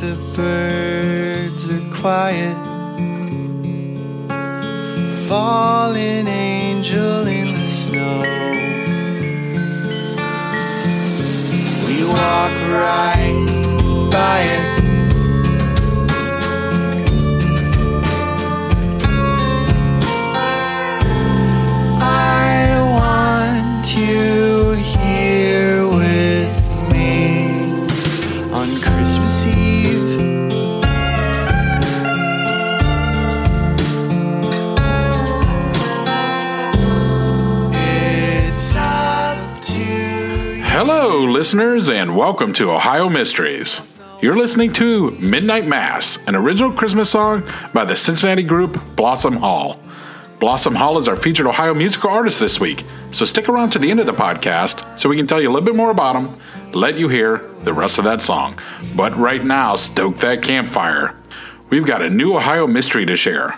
The birds are quiet. Fallen angel in the snow. We walk right by it. Listeners, and welcome to Ohio Mysteries. You're listening to Midnight Mass, an original Christmas song by the Cincinnati group Blossom Hall. Blossom Hall is our featured Ohio musical artist this week, so stick around to the end of the podcast so we can tell you a little bit more about them, let you hear the rest of that song. But right now, stoke that campfire. We've got a new Ohio mystery to share.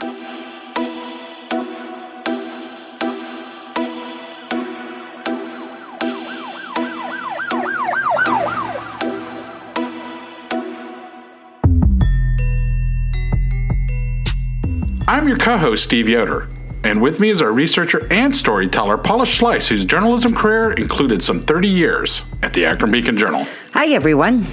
I'm your co host, Steve Yoder, and with me is our researcher and storyteller, Paula Schleis, whose journalism career included some 30 years at the Akron Beacon Journal. Hi, everyone.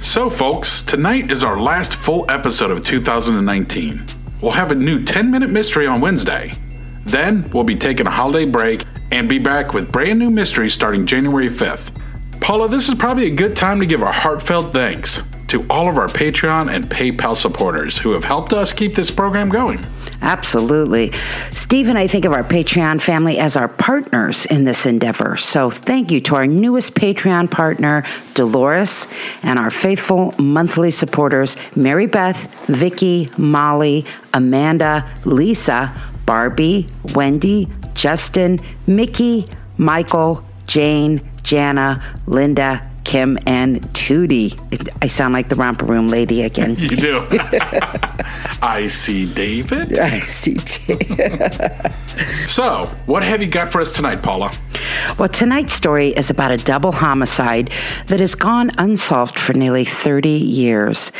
So, folks, tonight is our last full episode of 2019. We'll have a new 10 minute mystery on Wednesday. Then, we'll be taking a holiday break and be back with brand new mysteries starting January 5th. Paula, this is probably a good time to give our heartfelt thanks to all of our Patreon and PayPal supporters who have helped us keep this program going. Absolutely. Steve and I think of our Patreon family as our partners in this endeavor. So thank you to our newest Patreon partner, Dolores, and our faithful monthly supporters, Mary Beth, Vicky, Molly, Amanda, Lisa, Barbie, Wendy, Justin, Mickey, Michael, Jane, Jana, Linda, Kim, and Tootie. I sound like the romper room lady again. You do. I see David. I see. David. so, what have you got for us tonight, Paula? Well, tonight's story is about a double homicide that has gone unsolved for nearly 30 years.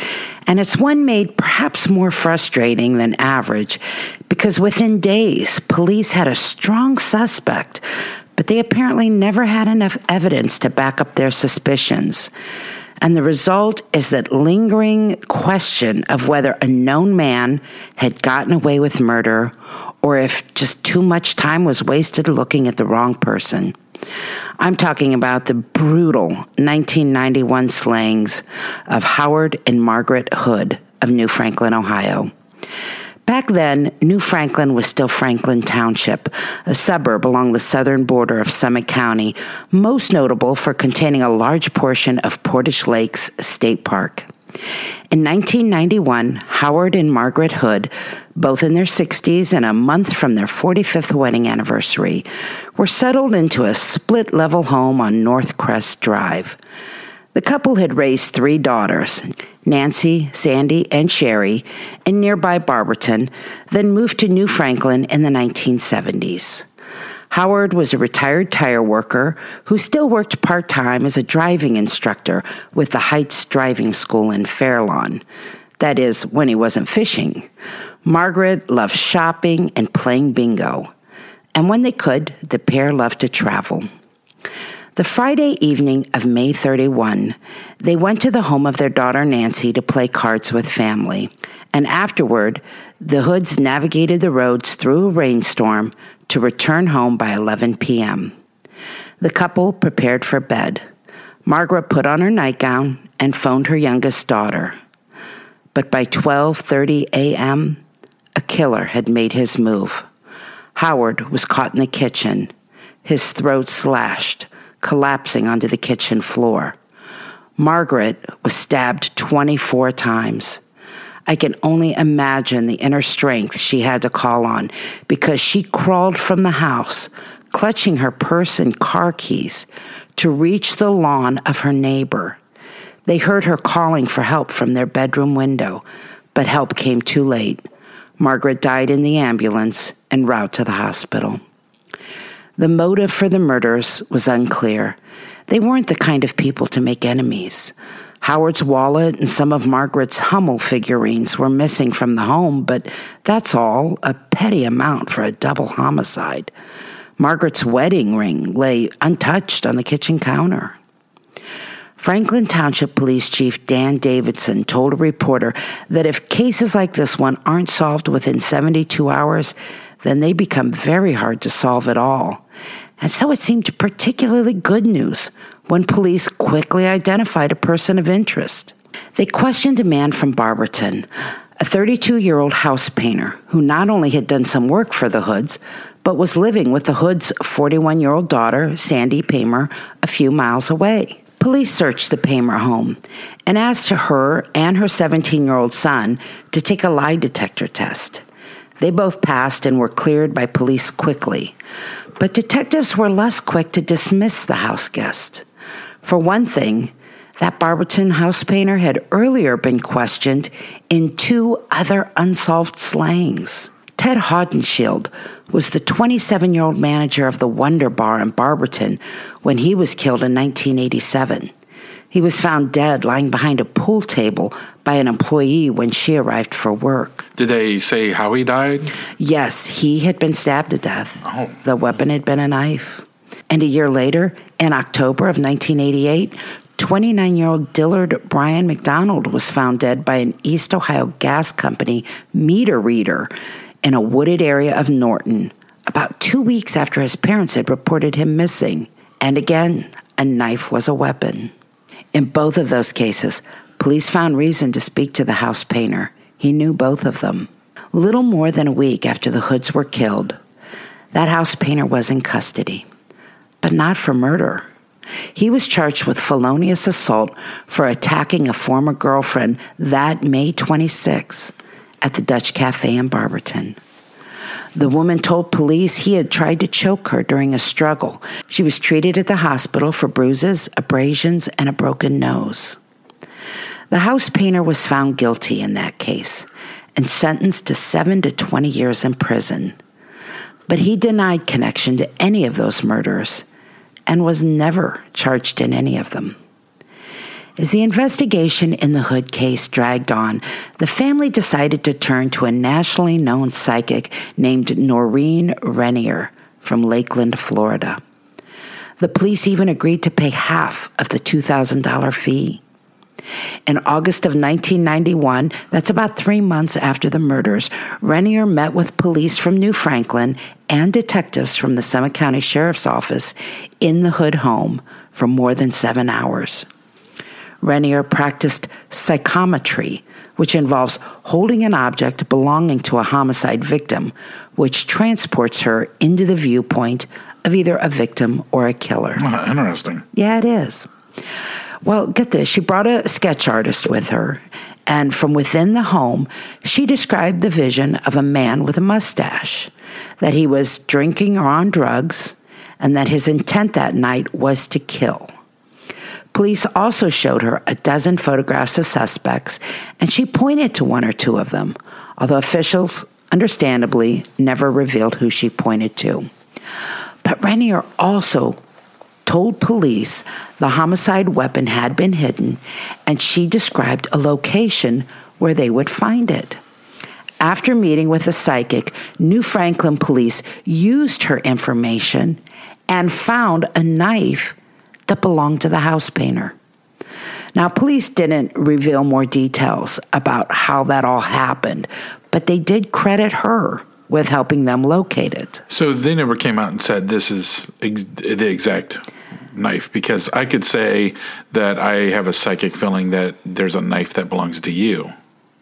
And it's one made perhaps more frustrating than average because within days, police had a strong suspect, but they apparently never had enough evidence to back up their suspicions. And the result is that lingering question of whether a known man had gotten away with murder or if just too much time was wasted looking at the wrong person. I'm talking about the brutal 1991 slayings of Howard and Margaret Hood of New Franklin, Ohio. Back then, New Franklin was still Franklin Township, a suburb along the southern border of Summit County, most notable for containing a large portion of Portage Lakes State Park. In 1991, Howard and Margaret Hood, both in their 60s and a month from their 45th wedding anniversary, were settled into a split level home on North Crest Drive. The couple had raised three daughters, Nancy, Sandy, and Sherry, in nearby Barberton, then moved to New Franklin in the 1970s. Howard was a retired tire worker who still worked part time as a driving instructor with the Heights Driving School in Fairlawn. That is, when he wasn't fishing. Margaret loved shopping and playing bingo. And when they could, the pair loved to travel. The Friday evening of May 31, they went to the home of their daughter Nancy to play cards with family. And afterward, the Hoods navigated the roads through a rainstorm to return home by 11 p.m. The couple prepared for bed. Margaret put on her nightgown and phoned her youngest daughter. But by 12:30 a.m., a killer had made his move. Howard was caught in the kitchen, his throat slashed, collapsing onto the kitchen floor. Margaret was stabbed 24 times. I can only imagine the inner strength she had to call on because she crawled from the house, clutching her purse and car keys, to reach the lawn of her neighbor. They heard her calling for help from their bedroom window, but help came too late. Margaret died in the ambulance en route to the hospital. The motive for the murders was unclear. They weren't the kind of people to make enemies. Howard's wallet and some of Margaret's Hummel figurines were missing from the home, but that's all, a petty amount for a double homicide. Margaret's wedding ring lay untouched on the kitchen counter. Franklin Township Police Chief Dan Davidson told a reporter that if cases like this one aren't solved within 72 hours, then they become very hard to solve at all. And so it seemed particularly good news when police quickly identified a person of interest. They questioned a man from Barberton, a 32 year old house painter who not only had done some work for the Hoods, but was living with the Hood's 41 year old daughter, Sandy Paymer, a few miles away. Police searched the Paymer home and asked her and her 17 year old son to take a lie detector test. They both passed and were cleared by police quickly. But detectives were less quick to dismiss the house guest. For one thing, that Barberton house painter had earlier been questioned in two other unsolved slayings. Ted Haudenschild was the 27 year old manager of the Wonder Bar in Barberton when he was killed in 1987. He was found dead lying behind a pool table by an employee when she arrived for work. Did they say how he died? Yes, he had been stabbed to death. Oh. The weapon had been a knife. And a year later, in October of 1988, 29 year old Dillard Brian McDonald was found dead by an East Ohio gas company meter reader in a wooded area of Norton, about two weeks after his parents had reported him missing. And again, a knife was a weapon. In both of those cases, police found reason to speak to the house painter. He knew both of them. Little more than a week after the Hoods were killed, that house painter was in custody, but not for murder. He was charged with felonious assault for attacking a former girlfriend that May 26 at the Dutch Cafe in Barberton. The woman told police he had tried to choke her during a struggle. She was treated at the hospital for bruises, abrasions, and a broken nose. The house painter was found guilty in that case and sentenced to 7 to 20 years in prison. But he denied connection to any of those murders and was never charged in any of them. As the investigation in the Hood case dragged on, the family decided to turn to a nationally known psychic named Noreen Renier from Lakeland, Florida. The police even agreed to pay half of the $2,000 fee. In August of 1991, that's about three months after the murders, Renier met with police from New Franklin and detectives from the Summit County Sheriff's Office in the Hood home for more than seven hours. Renier practiced psychometry, which involves holding an object belonging to a homicide victim, which transports her into the viewpoint of either a victim or a killer. Oh, interesting. Yeah, it is. Well, get this. She brought a sketch artist with her, and from within the home, she described the vision of a man with a mustache, that he was drinking or on drugs, and that his intent that night was to kill. Police also showed her a dozen photographs of suspects, and she pointed to one or two of them, although officials, understandably, never revealed who she pointed to. But Renier also told police the homicide weapon had been hidden, and she described a location where they would find it. After meeting with a psychic, New Franklin police used her information and found a knife that belonged to the house painter. Now, police didn't reveal more details about how that all happened, but they did credit her with helping them locate it. So they never came out and said this is ex- the exact knife because I could say that I have a psychic feeling that there's a knife that belongs to you.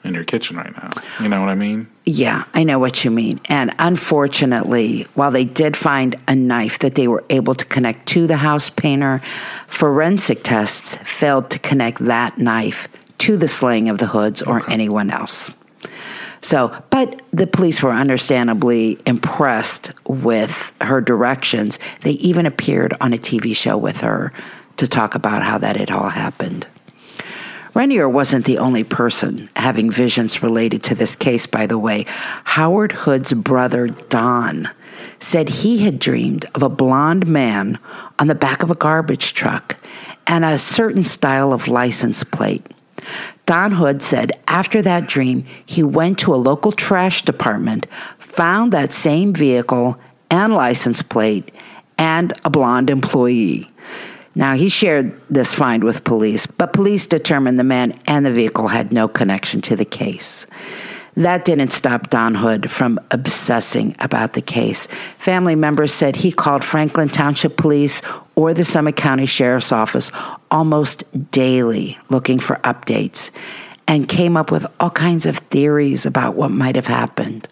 In your kitchen right now. You know what I mean? Yeah, I know what you mean. And unfortunately, while they did find a knife that they were able to connect to the house painter, forensic tests failed to connect that knife to the slaying of the Hoods or anyone else. So, but the police were understandably impressed with her directions. They even appeared on a TV show with her to talk about how that had all happened. Renier wasn't the only person having visions related to this case, by the way. Howard Hood's brother, Don, said he had dreamed of a blond man on the back of a garbage truck and a certain style of license plate. Don Hood said after that dream, he went to a local trash department, found that same vehicle and license plate, and a blonde employee. Now, he shared this find with police, but police determined the man and the vehicle had no connection to the case. That didn't stop Don Hood from obsessing about the case. Family members said he called Franklin Township Police or the Summit County Sheriff's Office almost daily looking for updates and came up with all kinds of theories about what might have happened.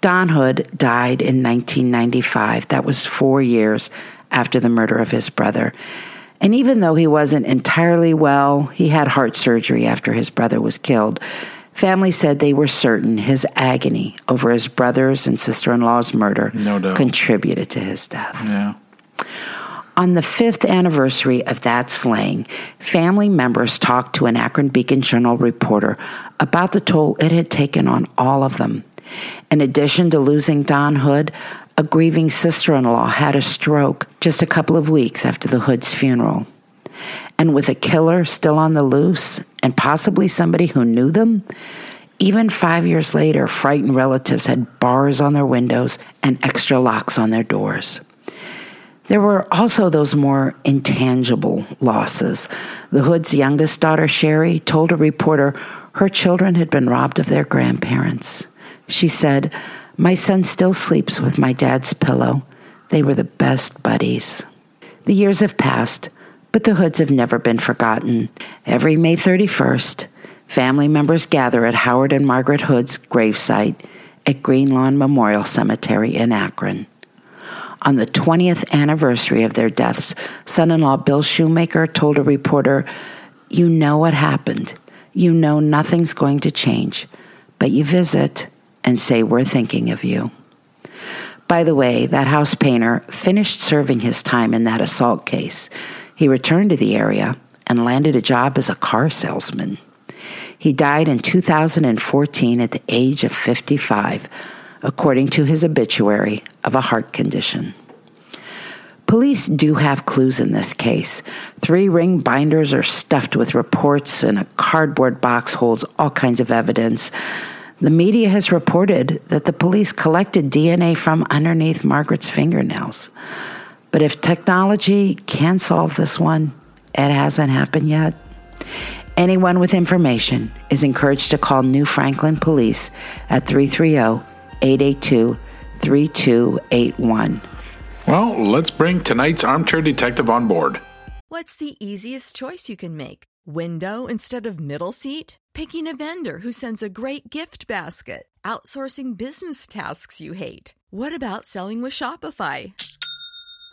Don Hood died in 1995. That was four years after the murder of his brother. And even though he wasn't entirely well, he had heart surgery after his brother was killed. Family said they were certain his agony over his brother's and sister in law's murder No doubt. contributed to his death. Yeah. On the fifth anniversary of that slaying, family members talked to an Akron Beacon Journal reporter about the toll it had taken on all of them. In addition to losing Don Hood, a grieving sister in law had a stroke just a couple of weeks after the Hood's funeral. And with a killer still on the loose, and possibly somebody who knew them, even five years later, frightened relatives had bars on their windows and extra locks on their doors. There were also those more intangible losses. The Hood's youngest daughter, Sherry, told a reporter her children had been robbed of their grandparents. She said, My son still sleeps with my dad's pillow. They were the best buddies. The years have passed, but the Hoods have never been forgotten. Every May 31st, family members gather at Howard and Margaret Hood's gravesite at Green Lawn Memorial Cemetery in Akron. On the 20th anniversary of their deaths, son in law Bill Shoemaker told a reporter, You know what happened. You know nothing's going to change, but you visit and say, We're thinking of you. By the way, that house painter finished serving his time in that assault case. He returned to the area and landed a job as a car salesman. He died in 2014 at the age of 55, according to his obituary, of a heart condition. Police do have clues in this case. Three ring binders are stuffed with reports, and a cardboard box holds all kinds of evidence. The media has reported that the police collected DNA from underneath Margaret's fingernails. But if technology can solve this one, it hasn't happened yet. Anyone with information is encouraged to call New Franklin Police at 330 882 3281. Well, let's bring tonight's armchair detective on board. What's the easiest choice you can make? Window instead of middle seat? Picking a vendor who sends a great gift basket? Outsourcing business tasks you hate? What about selling with Shopify?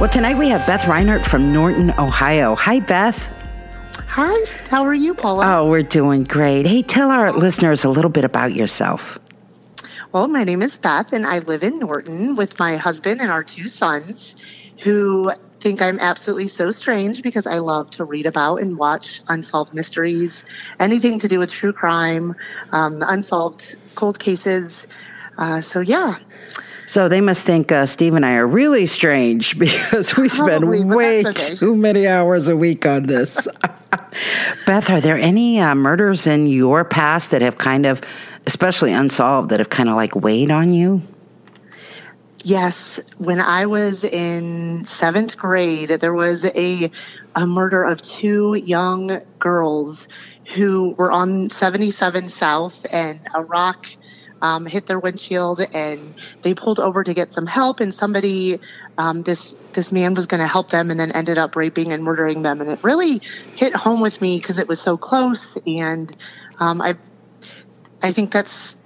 Well, tonight we have Beth Reinert from Norton, Ohio. Hi, Beth. Hi, how are you, Paula? Oh, we're doing great. Hey, tell our listeners a little bit about yourself. Well, my name is Beth, and I live in Norton with my husband and our two sons, who think I'm absolutely so strange because I love to read about and watch unsolved mysteries, anything to do with true crime, um, unsolved cold cases. Uh, so, yeah. So they must think uh, Steve and I are really strange because we spend Probably, way okay. too many hours a week on this. Beth, are there any uh, murders in your past that have kind of, especially unsolved, that have kind of like weighed on you? Yes, when I was in seventh grade, there was a, a murder of two young girls who were on 77 South, and a rock um, hit their windshield, and they pulled over to get some help, and somebody, um, this this man was going to help them, and then ended up raping and murdering them, and it really hit home with me because it was so close, and um, I I think that's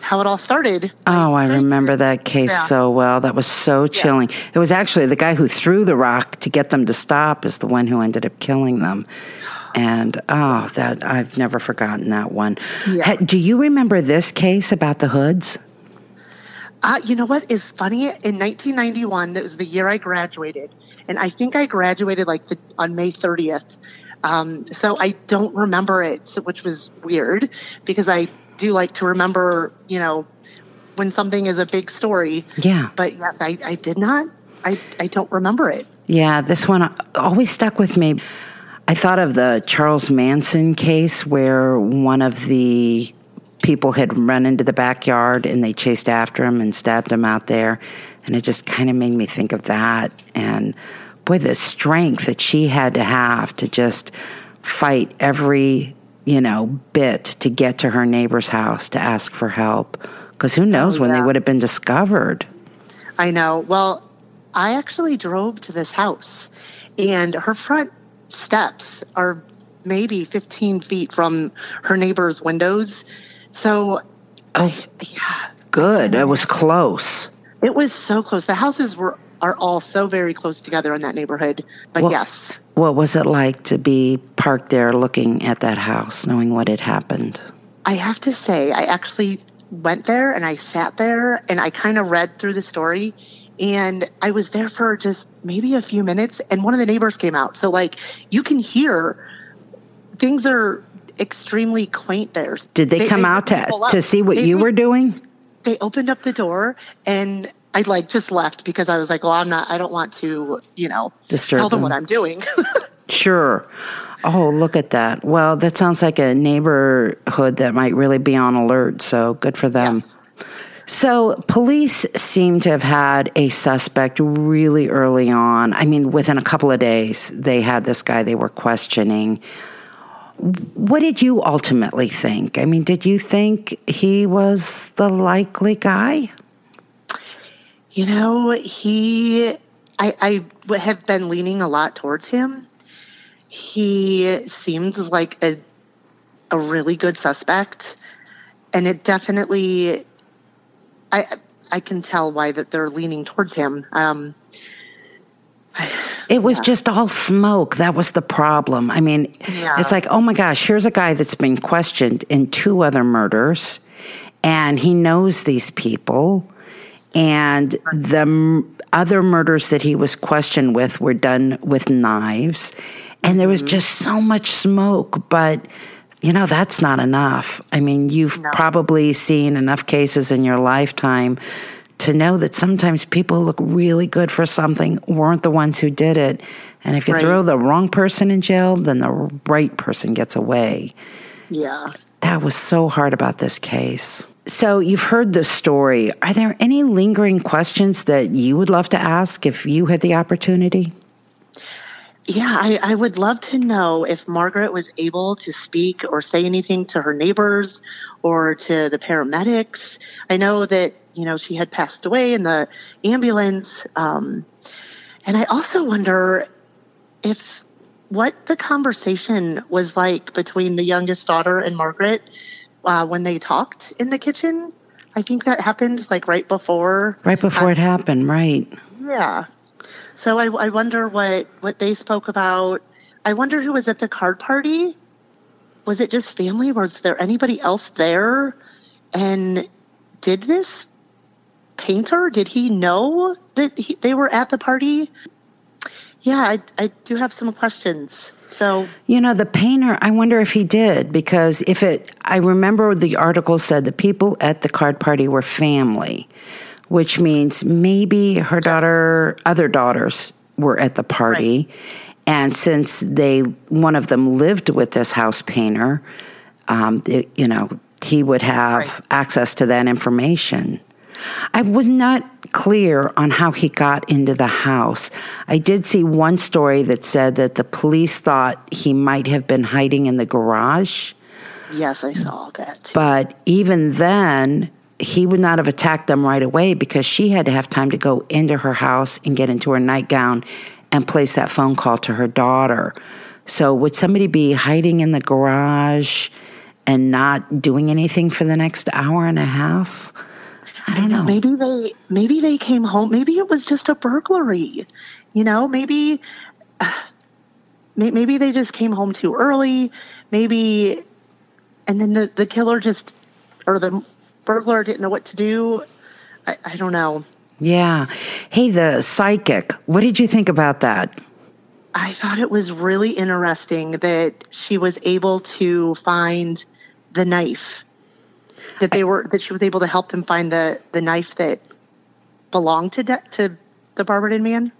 how it all started. Oh, I remember that case Yeah. so well. That was so chilling. It was actually the guy who threw the rock to get them to stop is the one who ended up killing them. And oh, that I've never forgotten that one. Yeah. Do you remember this case about the hoods? Uh, you know what is funny? In 1991, that was the year I graduated, and I think I graduated like the, on May 30th. Um, so I don't remember it, which was weird because I do like to remember, you know, when something is a big story. Yeah. But yes, I, I did not. I, I don't remember it. Yeah, this one always stuck with me. I thought of the Charles Manson case where one of the people had run into the backyard and they chased after him and stabbed him out there. And it just kind of made me think of that. And boy, the strength that she had to have to just fight every, you know, bit to get to her neighbor's house to ask for help. Because who knows oh, when they would have been discovered. I know. Well, I actually drove to this house, and her front steps are maybe 15 feet from her neighbor's windows. So, Oh, yeah, good. It was close. it was so close. The houses were are all so very close together in that neighborhood. But Well- yes, What was it like to be parked there looking at that house, knowing what had happened? I have to say, I actually went there and I sat there and I kind of read through the story. And I was there for just maybe a few minutes, and one of the neighbors came out. So, like, you can hear things are extremely quaint there. Did they, come out to, to see what They- you were doing? They opened up the door, and I like just left because I was like, well, I'm not, I don't want to, you know, Disturb tell them, them. what I'm doing. Sure. Oh, look at that. Well, that sounds like a neighborhood that might really be on alert. So good for them. So, police seem to have had a suspect really early on. I mean, within a couple of days, they had this guy they were questioning. What did you ultimately think? I mean, did you think he was the likely guy? You know, he, I, I have been leaning a lot towards him. He seemed like a, a really good suspect, and it definitely, I, I can tell why that they're leaning towards him. Um, It was just all smoke. That was the problem. I mean, Yeah. it's like, oh my gosh, here's a guy that's been questioned in two other murders, and he knows these people. And the m- other murders that he was questioned with were done with knives. And there was just so much smoke, but you know, that's not enough. I mean, you've probably seen enough cases in your lifetime to know that sometimes people who look really good for something weren't the ones who did it. And if you Right. throw the wrong person in jail, then the right person gets away. yeah. That was so hard about this case. So you've heard the story. Are there any lingering questions that you would love to ask if you had the opportunity? Yeah, I, I would love to know if Margaret was able to speak or say anything to her neighbors or to the paramedics. I know that, you know, she had passed away in the ambulance. Um, and I also wonder if what the conversation was like between the youngest daughter and Margaret uh, when they talked in the kitchen. I think that happened like right before. Right before it happened, right? Yeah. So I, I wonder what, what they spoke about. I wonder who was at the card party. Was it just family? Was there anybody else there? And did this painter, did he know that he, they were at the party? Yeah, I, I do have some questions. So, You know, the painter, I wonder if he did, because if it, I remember the article said the people at the card party were family, which means maybe her daughter, other daughters were at the party. And since they, one of them lived with this house painter, um, it- you know, he would have Right. access to that information. I was not clear on how he got into the house. I did see one story that said that the police thought he might have been hiding in the garage, yes, I saw that. but even then, he would not have attacked them right away because she had to have time to go into her house and get into her nightgown and place that phone call to her daughter. So, would somebody be hiding in the garage and not doing anything for the next hour and a half? I don't know. Maybe they maybe they came home. Maybe it was just a burglary. You know, maybe maybe they just came home too early. Maybe, and then the the killer just or the burglar didn't know what to do. I, I don't know. Yeah. Hey, the psychic. What did you think about that? I thought it was really interesting that she was able to find the knife. That they were that she was able to help them find the the knife that belonged to de- to the Barberton man.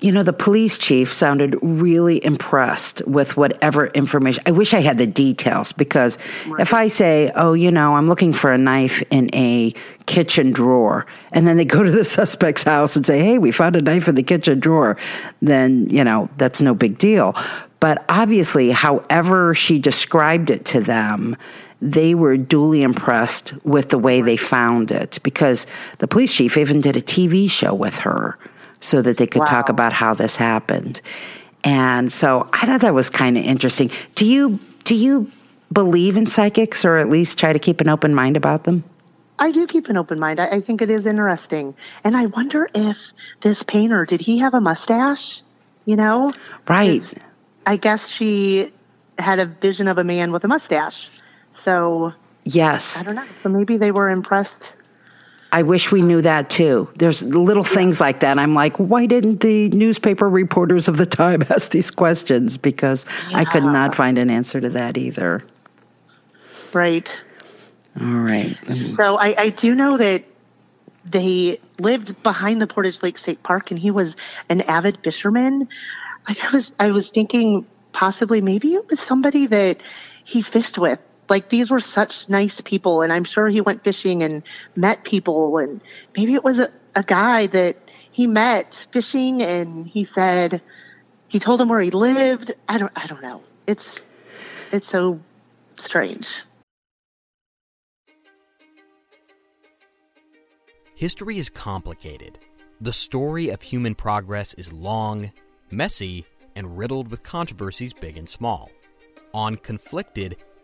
You know, the police chief sounded really impressed with whatever information. I wish I had the details because if I say, oh, you know, I'm looking for a knife in a kitchen drawer, and then they go to the suspect's house and say, hey, we found a knife in the kitchen drawer, then, you know, that's no big deal. But obviously, however she described it to them, they were duly impressed with the way they found it because the police chief even did a TV show with her so that they could talk about how this happened. And so I thought that was kind of interesting. Do you do you believe in psychics or at least try to keep an open mind about them? I do keep an open mind. I, I think it is interesting, and I wonder if this painter did he have a mustache? You know, Right. I guess she had a vision of a man with a mustache. So Yes. I don't know. So maybe they were impressed. I wish we knew that too. There's little things like that. I'm like, why didn't the newspaper reporters of the time ask these questions? Because I could not find an answer to that either. Right. All right. So I, I do know that they lived behind the Portage Lake State Park, and he was an avid fisherman. Like I was, I was thinking possibly maybe it was somebody that he fished with. Like these were such nice people, and I'm sure he went fishing and met people, and maybe it was a, a guy that he met fishing, and he said he told him where he lived. I don't, I don't know. It's, it's so strange. History is complicated. The story of human progress is long, messy, and riddled with controversies big and small. On Conflicted,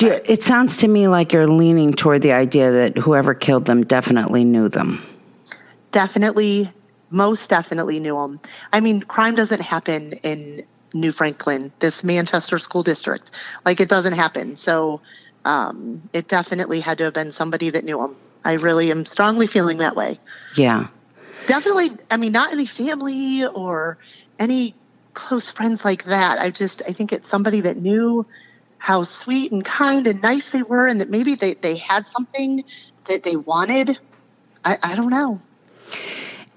You, it sounds to me like you're leaning toward the idea that whoever killed them definitely knew them. definitely, most definitely knew them. I mean, crime doesn't happen in New Franklin, this Manchester school district. Like it doesn't happen. So um, it definitely had to have been somebody that knew them. I really am strongly feeling that way. Yeah. Definitely, I mean, not any family or any close friends like that. I just, I think it's somebody that knew how sweet and kind and nice they were, and that maybe they, they had something that they wanted. I, I don't know.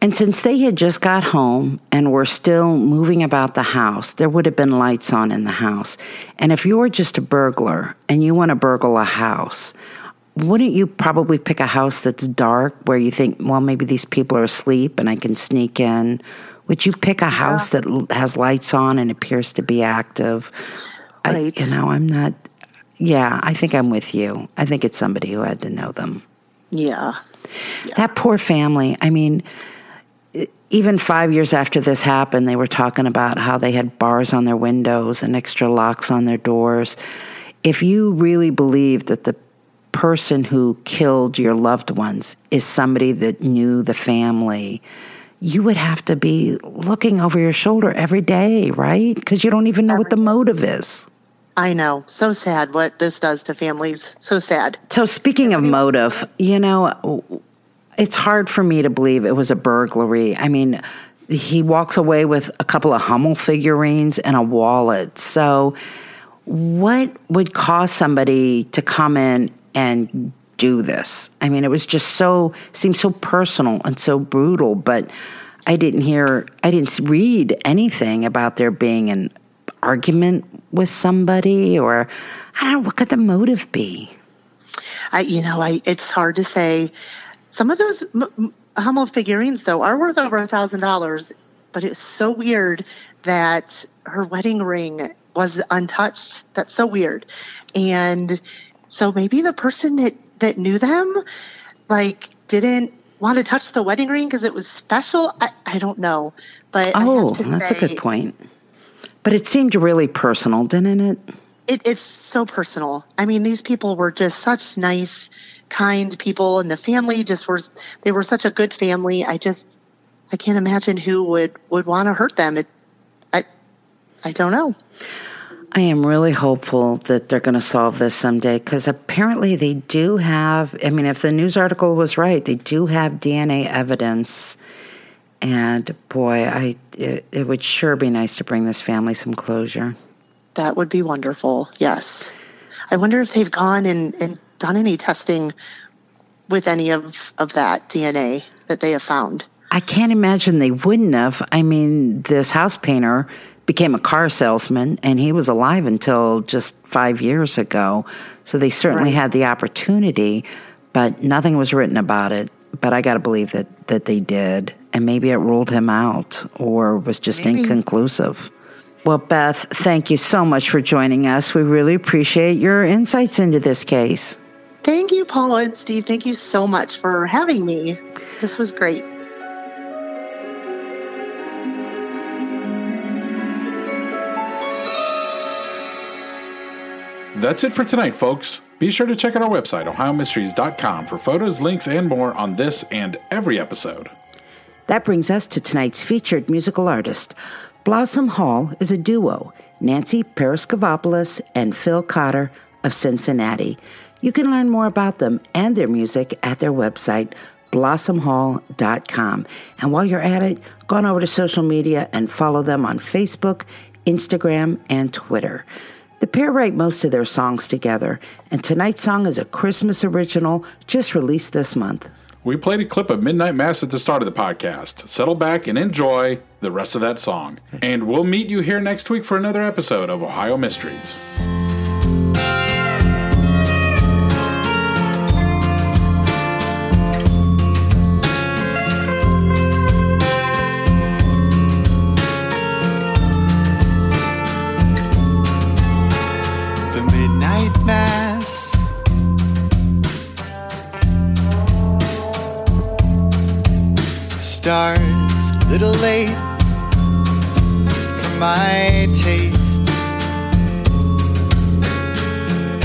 And since they had just got home and were still moving about the house, there would have been lights on in the house. And if you're just a burglar and you want to burgle a house, wouldn't you probably pick a house that's dark where you think, well, maybe these people are asleep and I can sneak in? Would you pick a house yeah. that has lights on and appears to be active? Right. I, you know, I'm not. Yeah, I think I'm with you. I think it's somebody who had to know them. Yeah. yeah. That poor family. I mean, even five years after this happened, they were talking about how they had bars on their windows and extra locks on their doors. If you really believe that the person who killed your loved ones is somebody that knew the family, you would have to be looking over your shoulder every day, right? Because you don't even know what the motive is. I know. So sad what this does to families. So sad. So, speaking of motive, you know, it's hard for me to believe it was a burglary. I mean, he walks away with a couple of Hummel figurines and a wallet. So, what would cause somebody to come in and do this? I mean, it was just so seemed so personal and so brutal, but I didn't hear I didn't read anything about there being an argument with somebody or I don't know what could the motive be? I you know, I it's hard to say some of those Hummel figurines, though, are worth over a thousand dollars. But it's so weird that her wedding ring was untouched. That's so weird. And so maybe the person that that knew them, like, didn't want to touch the wedding ring because it was special. I, I don't know. But oh, that's say, a good point. But it seemed really personal, didn't it? It, it's so personal. I mean, these people were just such nice kind people and the family just were they were such a good family i just i can't imagine who would would want to hurt them it i i don't know I am really hopeful that they're going to solve this someday because apparently they do have. I mean, if the news article was right, they do have DNA evidence. And boy, I it, it would sure be nice to bring this family some closure. That would be wonderful. Yes. I wonder if they've gone and, and done any testing with any of, of that DNA that they have found. I can't imagine they wouldn't have. I mean, this house painter became a car salesman and he was alive until just five years ago. So they certainly right. had the opportunity, but nothing was written about it. But I got to believe that, that they did. And maybe it ruled him out or was just maybe. inconclusive. Well, Beth, thank you so much for joining us. We really appreciate your insights into this case. Thank you, Paula and Steve. Thank you so much for having me. This was great. That's it for tonight, folks. Be sure to check out our website, ohiomysteries.com, for photos, links, and more on this and every episode. That brings us to tonight's featured musical artist. Blossom Hall is a duo, Nancy Paraskevopoulos and Phil Cotter of Cincinnati. You can learn more about them and their music at their website, blossomhall.com. And while you're at it, go on over to social media and follow them on Facebook, Instagram, and Twitter. The pair write most of their songs together, and tonight's song is a Christmas original just released this month. We played a clip of Midnight Mass at the start of the podcast. Settle back and enjoy the rest of that song. And we'll meet you here next week for another episode of Ohio Mysteries. Starts a little late for my taste.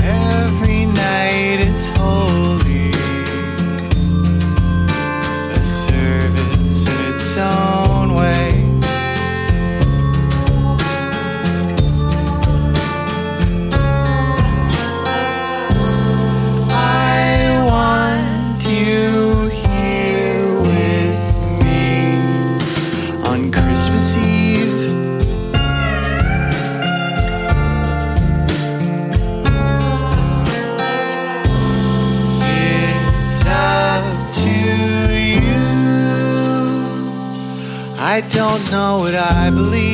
Every night is holy, I don't know what I believe.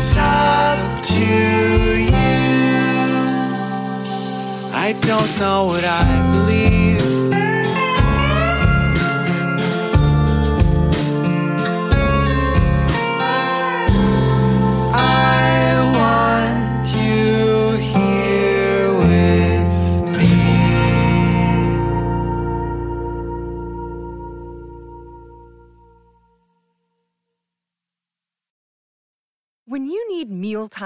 It's up to you. I don't know what I believe.